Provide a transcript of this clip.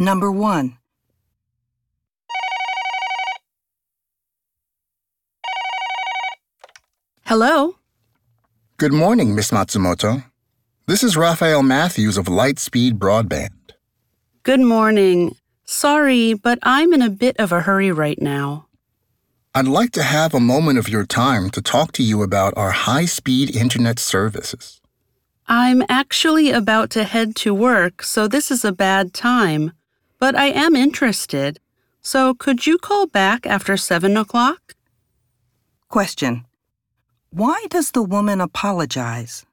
Number 1. Hello? Good morning, Miss Matsumoto. This is Raphael Matthews of Lightspeed Broadband. Good morning. Sorry, but I'm in a bit of a hurry right now. I'd like to have a moment of your time to talk to you about our high speed internet services. I'm actually about to head to work, so this is a bad time. But I am interested. So could you call back after 7 o'clock? Question. Why does the woman apologize?